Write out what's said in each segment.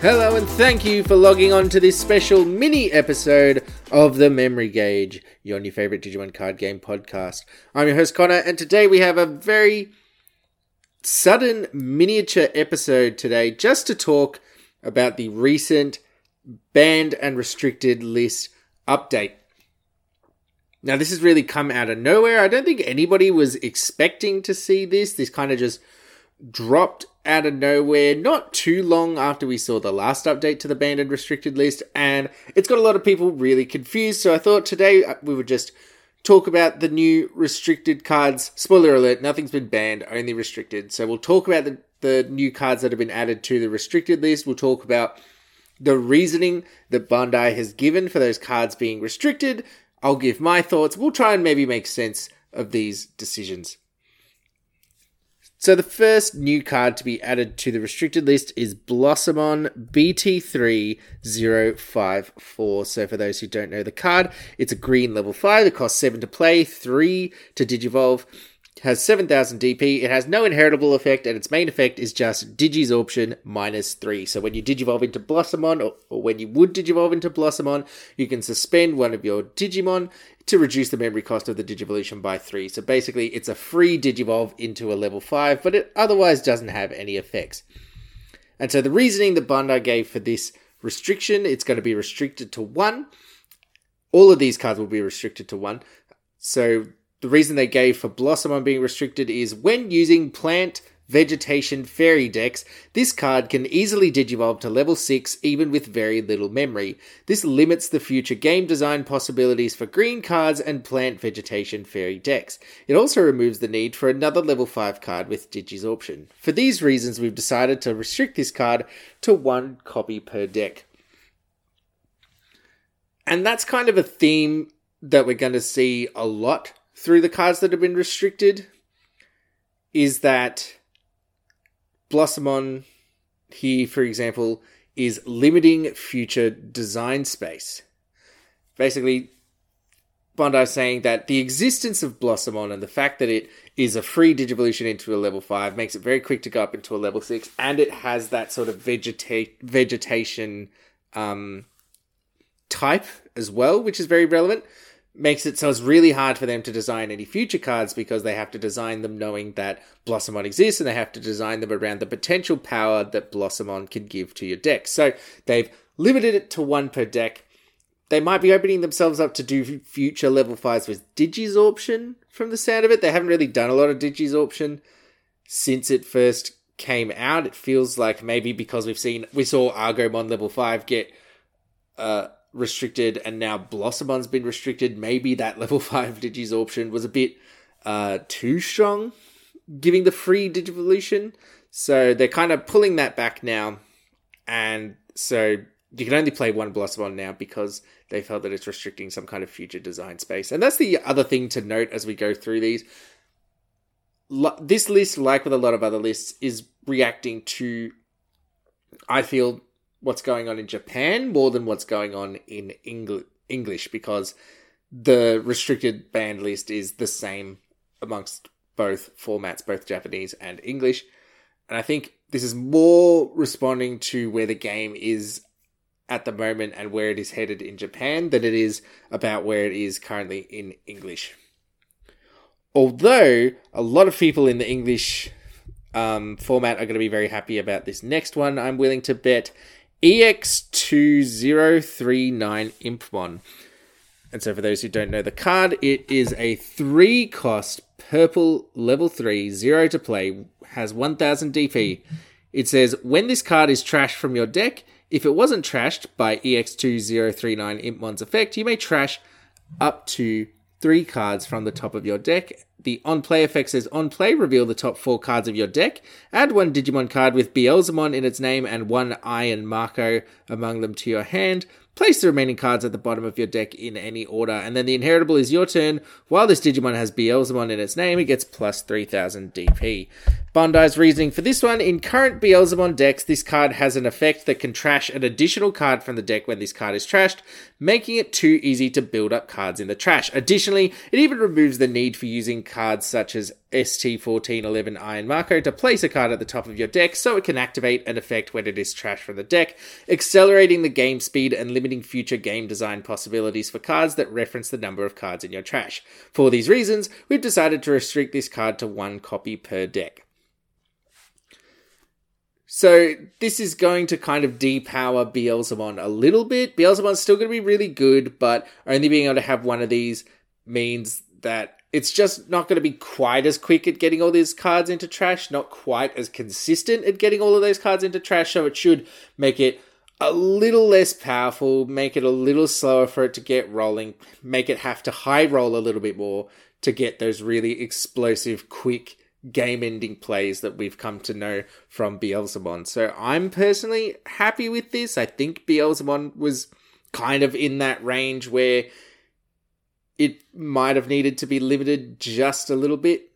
Hello, and thank you for logging on to this special mini episode of the Memory Gauge, your new favorite Digimon card game podcast. I'm your host, Connor, and today we have a very sudden miniature episode today just to talk about the recent banned and restricted list update. Now, this has really come out of nowhere. I don't think anybody was expecting to see this. This kind of just dropped out of nowhere not too long after we saw the last update to the banned and restricted list, and it's got a lot of people really confused. So I thought today uh, we would just talk about the new restricted cards. Spoiler alert, nothing's been banned, only restricted. So we'll talk about the, the new cards that have been added to the restricted list. We'll talk about the reasoning that Bandai has given for those cards being restricted. I'll give my thoughts. We'll try and maybe make sense of these decisions. So the first new card to be added to the restricted list is Blossomon BT3054. So for those who don't know the card, it's a green level 5 that costs 7 to play, 3 to digivolve, has 7000 DP, it has no inheritable effect, and its main effect is just Digisorption minus 3. So when you digivolve into Blossomon, or, or when you would digivolve into Blossomon, you can suspend one of your Digimon to reduce the memory cost of the Digivolution by 3. So basically, it's a free Digivolve into a level 5, but it otherwise doesn't have any effects. And so the reasoning that Bandai gave for this restriction, it's going to be restricted to 1. All of these cards will be restricted to 1. So the reason they gave for Blossomon being restricted is when using plant vegetation fairy decks, this card can easily digivolve to level 6 even with very little memory. This limits the future game design possibilities for green cards and plant vegetation fairy decks. It also removes the need for another level 5 card with Digisorption. For these reasons, we've decided to restrict this card to one copy per deck. And that's kind of a theme that we're going to see a lot through the cards that have been restricted is that Blossomon here, for example, is limiting future design space. Basically, Bandai saying that the existence of Blossomon and the fact that it is a free Digivolution into a level 5 makes it very quick to go up into a level 6, and it has that sort of vegeta- vegetation um, type as well, which is very relevant makes it so it's really hard for them to design any future cards because they have to design them knowing that Blossomon exists and they have to design them around the potential power that Blossomon can give to your deck. So they've limited it to one per deck. They might be opening themselves up to do future level 5s with Digisorption from the sound of it. They haven't really done a lot of Digisorption since it first came out. It feels like maybe because we've seen, we saw Argomon level 5 get uh, restricted and now Blossomon's been restricted. Maybe that level 5 Digisorption was a bit uh, too strong, giving the free Digivolution. So they're kind of pulling that back now. And so you can only play one Blossomon now because they felt that it's restricting some kind of future design space. And that's the other thing to note as we go through these. This list, like with a lot of other lists, is reacting to, I feel, what's going on in Japan more than what's going on in Engl- English because the restricted band list is the same amongst both formats, both Japanese and English. And I think this is more responding to where the game is at the moment and where it is headed in Japan than it is about where it is currently in English. Although a lot of people in the English um, format are going to be very happy about this next one, I'm willing to bet EX2039 Impmon. And so, for those who don't know the card, it is a three cost purple level three, zero to play, has 1000 DP. It says when this card is trashed from your deck, if it wasn't trashed by EX2039 Impmon's effect, you may trash up to three cards from the top of your deck. The on play effect says on play, reveal the top four cards of your deck. Add one Digimon card with Beelzemon in its name and one Iron Mako among them to your hand. Place the remaining cards at the bottom of your deck in any order, and then the inheritable is your turn. While this Digimon has Beelzemon in its name, it gets plus 3000 DP. Bandai's reasoning for this one in current Beelzemon decks, this card has an effect that can trash an additional card from the deck when this card is trashed, making it too easy to build up cards in the trash. Additionally, it even removes the need for using cards such as ST1411 Iron Mako to place a card at the top of your deck so it can activate an effect when it is trashed from the deck, accelerating the game speed and limiting future game design possibilities for cards that reference the number of cards in your trash. For these reasons, we've decided to restrict this card to one copy per deck. So this is going to kind of depower Beelzemon a little bit. Beelzemon's still going to be really good, but only being able to have one of these means that it's just not going to be quite as quick at getting all these cards into trash, not quite as consistent at getting all of those cards into trash, so it should make it a little less powerful, make it a little slower for it to get rolling, make it have to high roll a little bit more to get those really explosive, quick game ending plays that we've come to know from Beelzemon. So I'm personally happy with this. I think Beelzemon was kind of in that range where it might have needed to be limited just a little bit.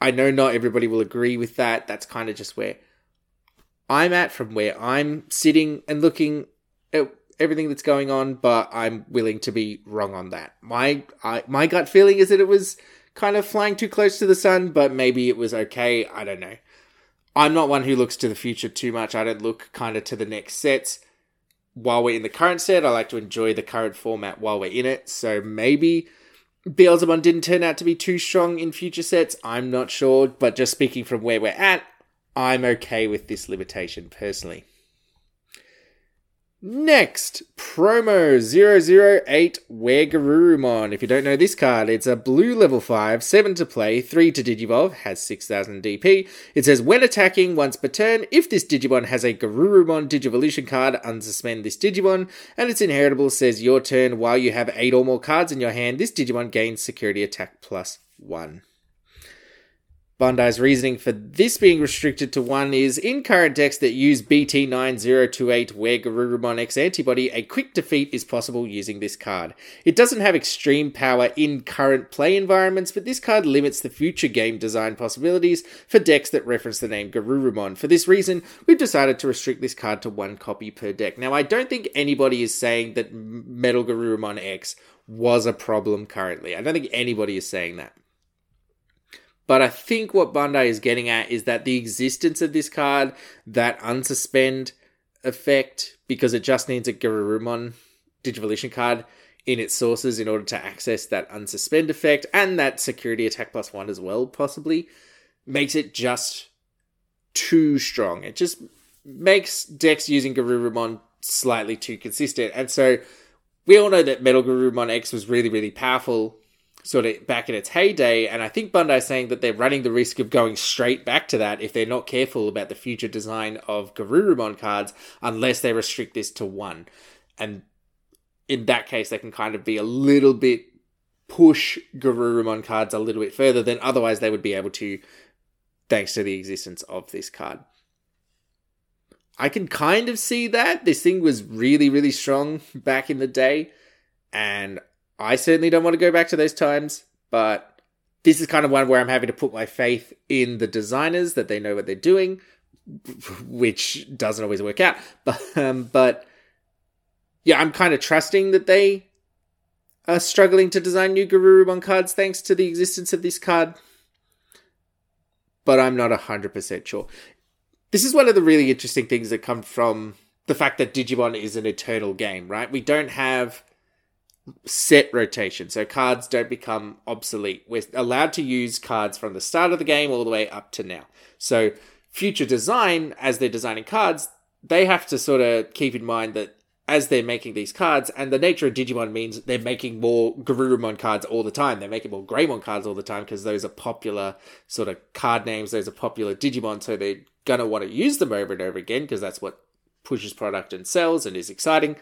I know not everybody will agree with that. That's kind of just where I'm at from where I'm sitting and looking at everything that's going on, but I'm willing to be wrong on that. My I, my gut feeling is that it was kind of flying too close to the sun, but maybe it was okay. I don't know. I'm not one who looks to the future too much. I don't look kind of to the next sets. While we're in the current set, I like to enjoy the current format while we're in it. So maybe Beelzemon didn't turn out to be too strong in future sets. I'm not sure, but just speaking from where we're at, I'm okay with this limitation personally. Next, promo 008 WereGarurumon. If you don't know this card, it's a blue level 5, 7 to play, 3 to Digivolve, has 6000 DP. It says when attacking once per turn, if this Digimon has a Garurumon Digivolution card, unsuspend this Digimon, and its inheritable says your turn while you have 8 or more cards in your hand, this Digimon gains security attack plus 1. Bandai's reasoning for this being restricted to one is in current decks that use BT9028 WereGarurumon X antibody, a quick defeat is possible using this card. It doesn't have extreme power in current play environments, but this card limits the future game design possibilities for decks that reference the name Garurumon. For this reason, we've decided to restrict this card to one copy per deck. Now, I don't think anybody is saying that Metal Garurumon X was a problem currently. I don't think anybody is saying that. But I think what Bandai is getting at is that the existence of this card, that unsuspend effect, because it just needs a Garurumon Digivolution card in its sources in order to access that unsuspend effect and that security attack plus one as well, possibly, makes it just too strong. It just makes decks using Garurumon slightly too consistent. And so we all know that Metal Garurumon X was really, really powerful sort of back in its heyday. And I think Bandai is saying that they're running the risk of going straight back to that if they're not careful about the future design of Garurumon cards, unless they restrict this to one. And in that case, they can kind of be a little bit push Garurumon cards a little bit further than otherwise they would be able to, thanks to the existence of this card. I can kind of see that. This thing was really, really strong back in the day. And I certainly don't want to go back to those times, but this is kind of one where I'm having to put my faith in the designers that they know what they're doing, which doesn't always work out. But um, but yeah, I'm kind of trusting that they are struggling to design new Garurumon cards thanks to the existence of this card. But I'm not 100% sure. This is one of the really interesting things that come from the fact that Digimon is an eternal game, right? We don't have set rotation, so cards don't become obsolete. We're allowed to use cards from the start of the game all the way up to now. So, future design, as they're designing cards, they have to sort of keep in mind that as they're making these cards, and the nature of Digimon means they're making more Garurumon cards all the time. They're making more Greymon cards all the time because those are popular sort of card names. Those are popular Digimon, so they're gonna want to use them over and over again because that's what pushes product and sells and is exciting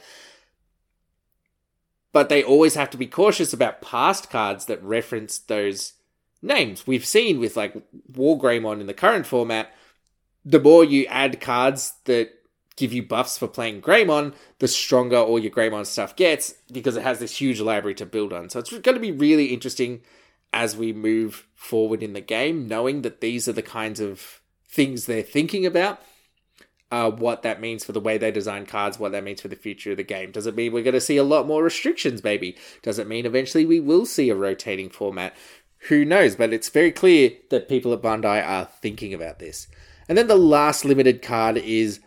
but they always have to be cautious about past cards that reference those names. We've seen with like War Greymon in the current format, the more you add cards that give you buffs for playing Greymon, the stronger all your Greymon stuff gets because it has this huge library to build on. So it's going to be really interesting as we move forward in the game, knowing that these are the kinds of things they're thinking about. Uh, what that means for the way they design cards, what that means for the future of the game. Does it mean we're going to see a lot more restrictions, maybe? Does it mean eventually we will see a rotating format? Who knows? But it's very clear that people at Bandai are thinking about this. And then the last limited card is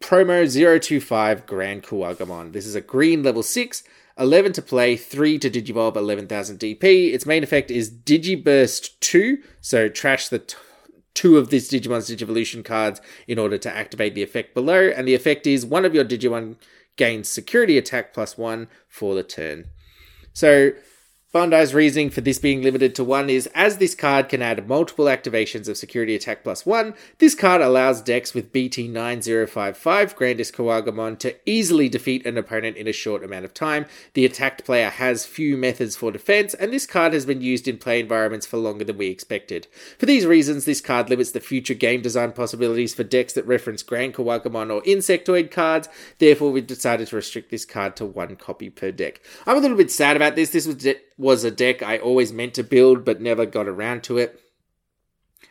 Promo 025 Grand Kuwagamon. This is a green level 6, 11 to play, 3 to Digivolve, 11,000 DP. Its main effect is Digiburst 2, so trash the two of this Digimon's Digivolution cards in order to activate the effect below, and the effect is one of your Digimon gains security attack plus 1 for the turn. So Bandai's reasoning for this being limited to one is as this card can add multiple activations of security attack plus one, this card allows decks with BT9055 Grandis Kuwagamon to easily defeat an opponent in a short amount of time. The attacked player has few methods for defense, and this card has been used in play environments for longer than we expected. For these reasons, this card limits the future game design possibilities for decks that reference Grand Kuwagamon or Insectoid cards, therefore, we've decided to restrict this card to one copy per deck. I'm a little bit sad about this. This was. De- was a deck I always meant to build but never got around to it.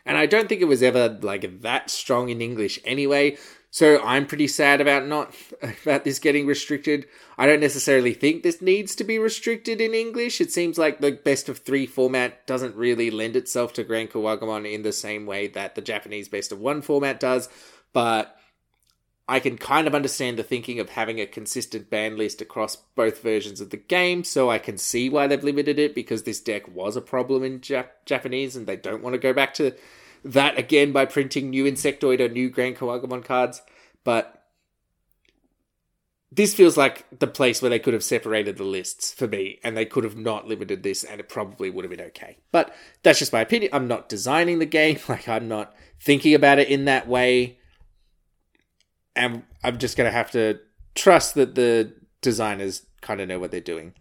And I don't think it was ever like that strong in English anyway. So I'm pretty sad about not about this getting restricted. I don't necessarily think this needs to be restricted in English. It seems like the best of three format doesn't really lend itself to Grand Kuwagamon in the same way that the Japanese best of one format does. But I can kind of understand the thinking of having a consistent ban list across both versions of the game, so I can see why they've limited it because this deck was a problem in Jap- Japanese and they don't want to go back to that again by printing new Insectoid or new Grand Kuwagamon cards. But this feels like the place where they could have separated the lists for me and they could have not limited this and it probably would have been okay. But that's just my opinion. I'm not designing the game, like, I'm not thinking about it in that way and I'm just to have to trust that the designers kind of know what they're doing.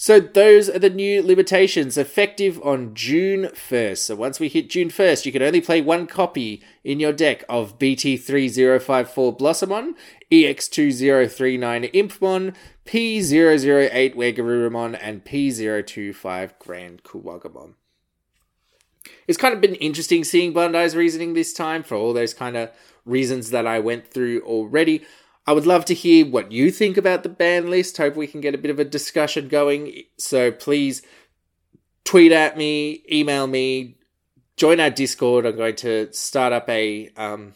So those are the new limitations effective on June 1st. So once we hit June 1st, you can only play one copy in your deck of BT3054 Blossomon, EX2039 Impmon, P008 WereGarurumon, and P025 Grand Kuwagamon. It's kind of been interesting seeing Bandai's reasoning this time for all those kind of reasons that I went through already. I would love to hear what you think about the ban list. Hope we can get a bit of a discussion going. So please tweet at me, email me, join our Discord. I'm going to start up a um,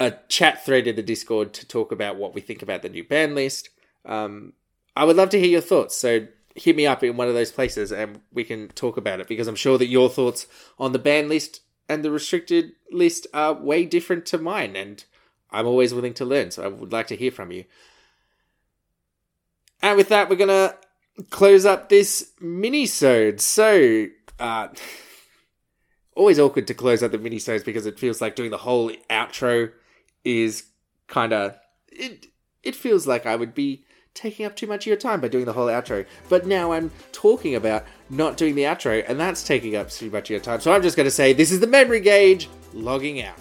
a chat thread in the Discord to talk about what we think about the new ban list. Um, I would love to hear your thoughts. So hit me up in one of those places and we can talk about it because I'm sure that your thoughts on the ban list and the restricted list are way different to mine, and I'm always willing to learn, so I would like to hear from you. And with that, we're gonna close up this mini-sode. So, uh, always awkward to close up the mini-sodes because it feels like doing the whole outro is kind of it. It feels like I would be taking up too much of your time by doing the whole outro. But now I'm talking about not doing the outro, and that's taking up too much of your time. So I'm just going to say this is the memory gauge logging out.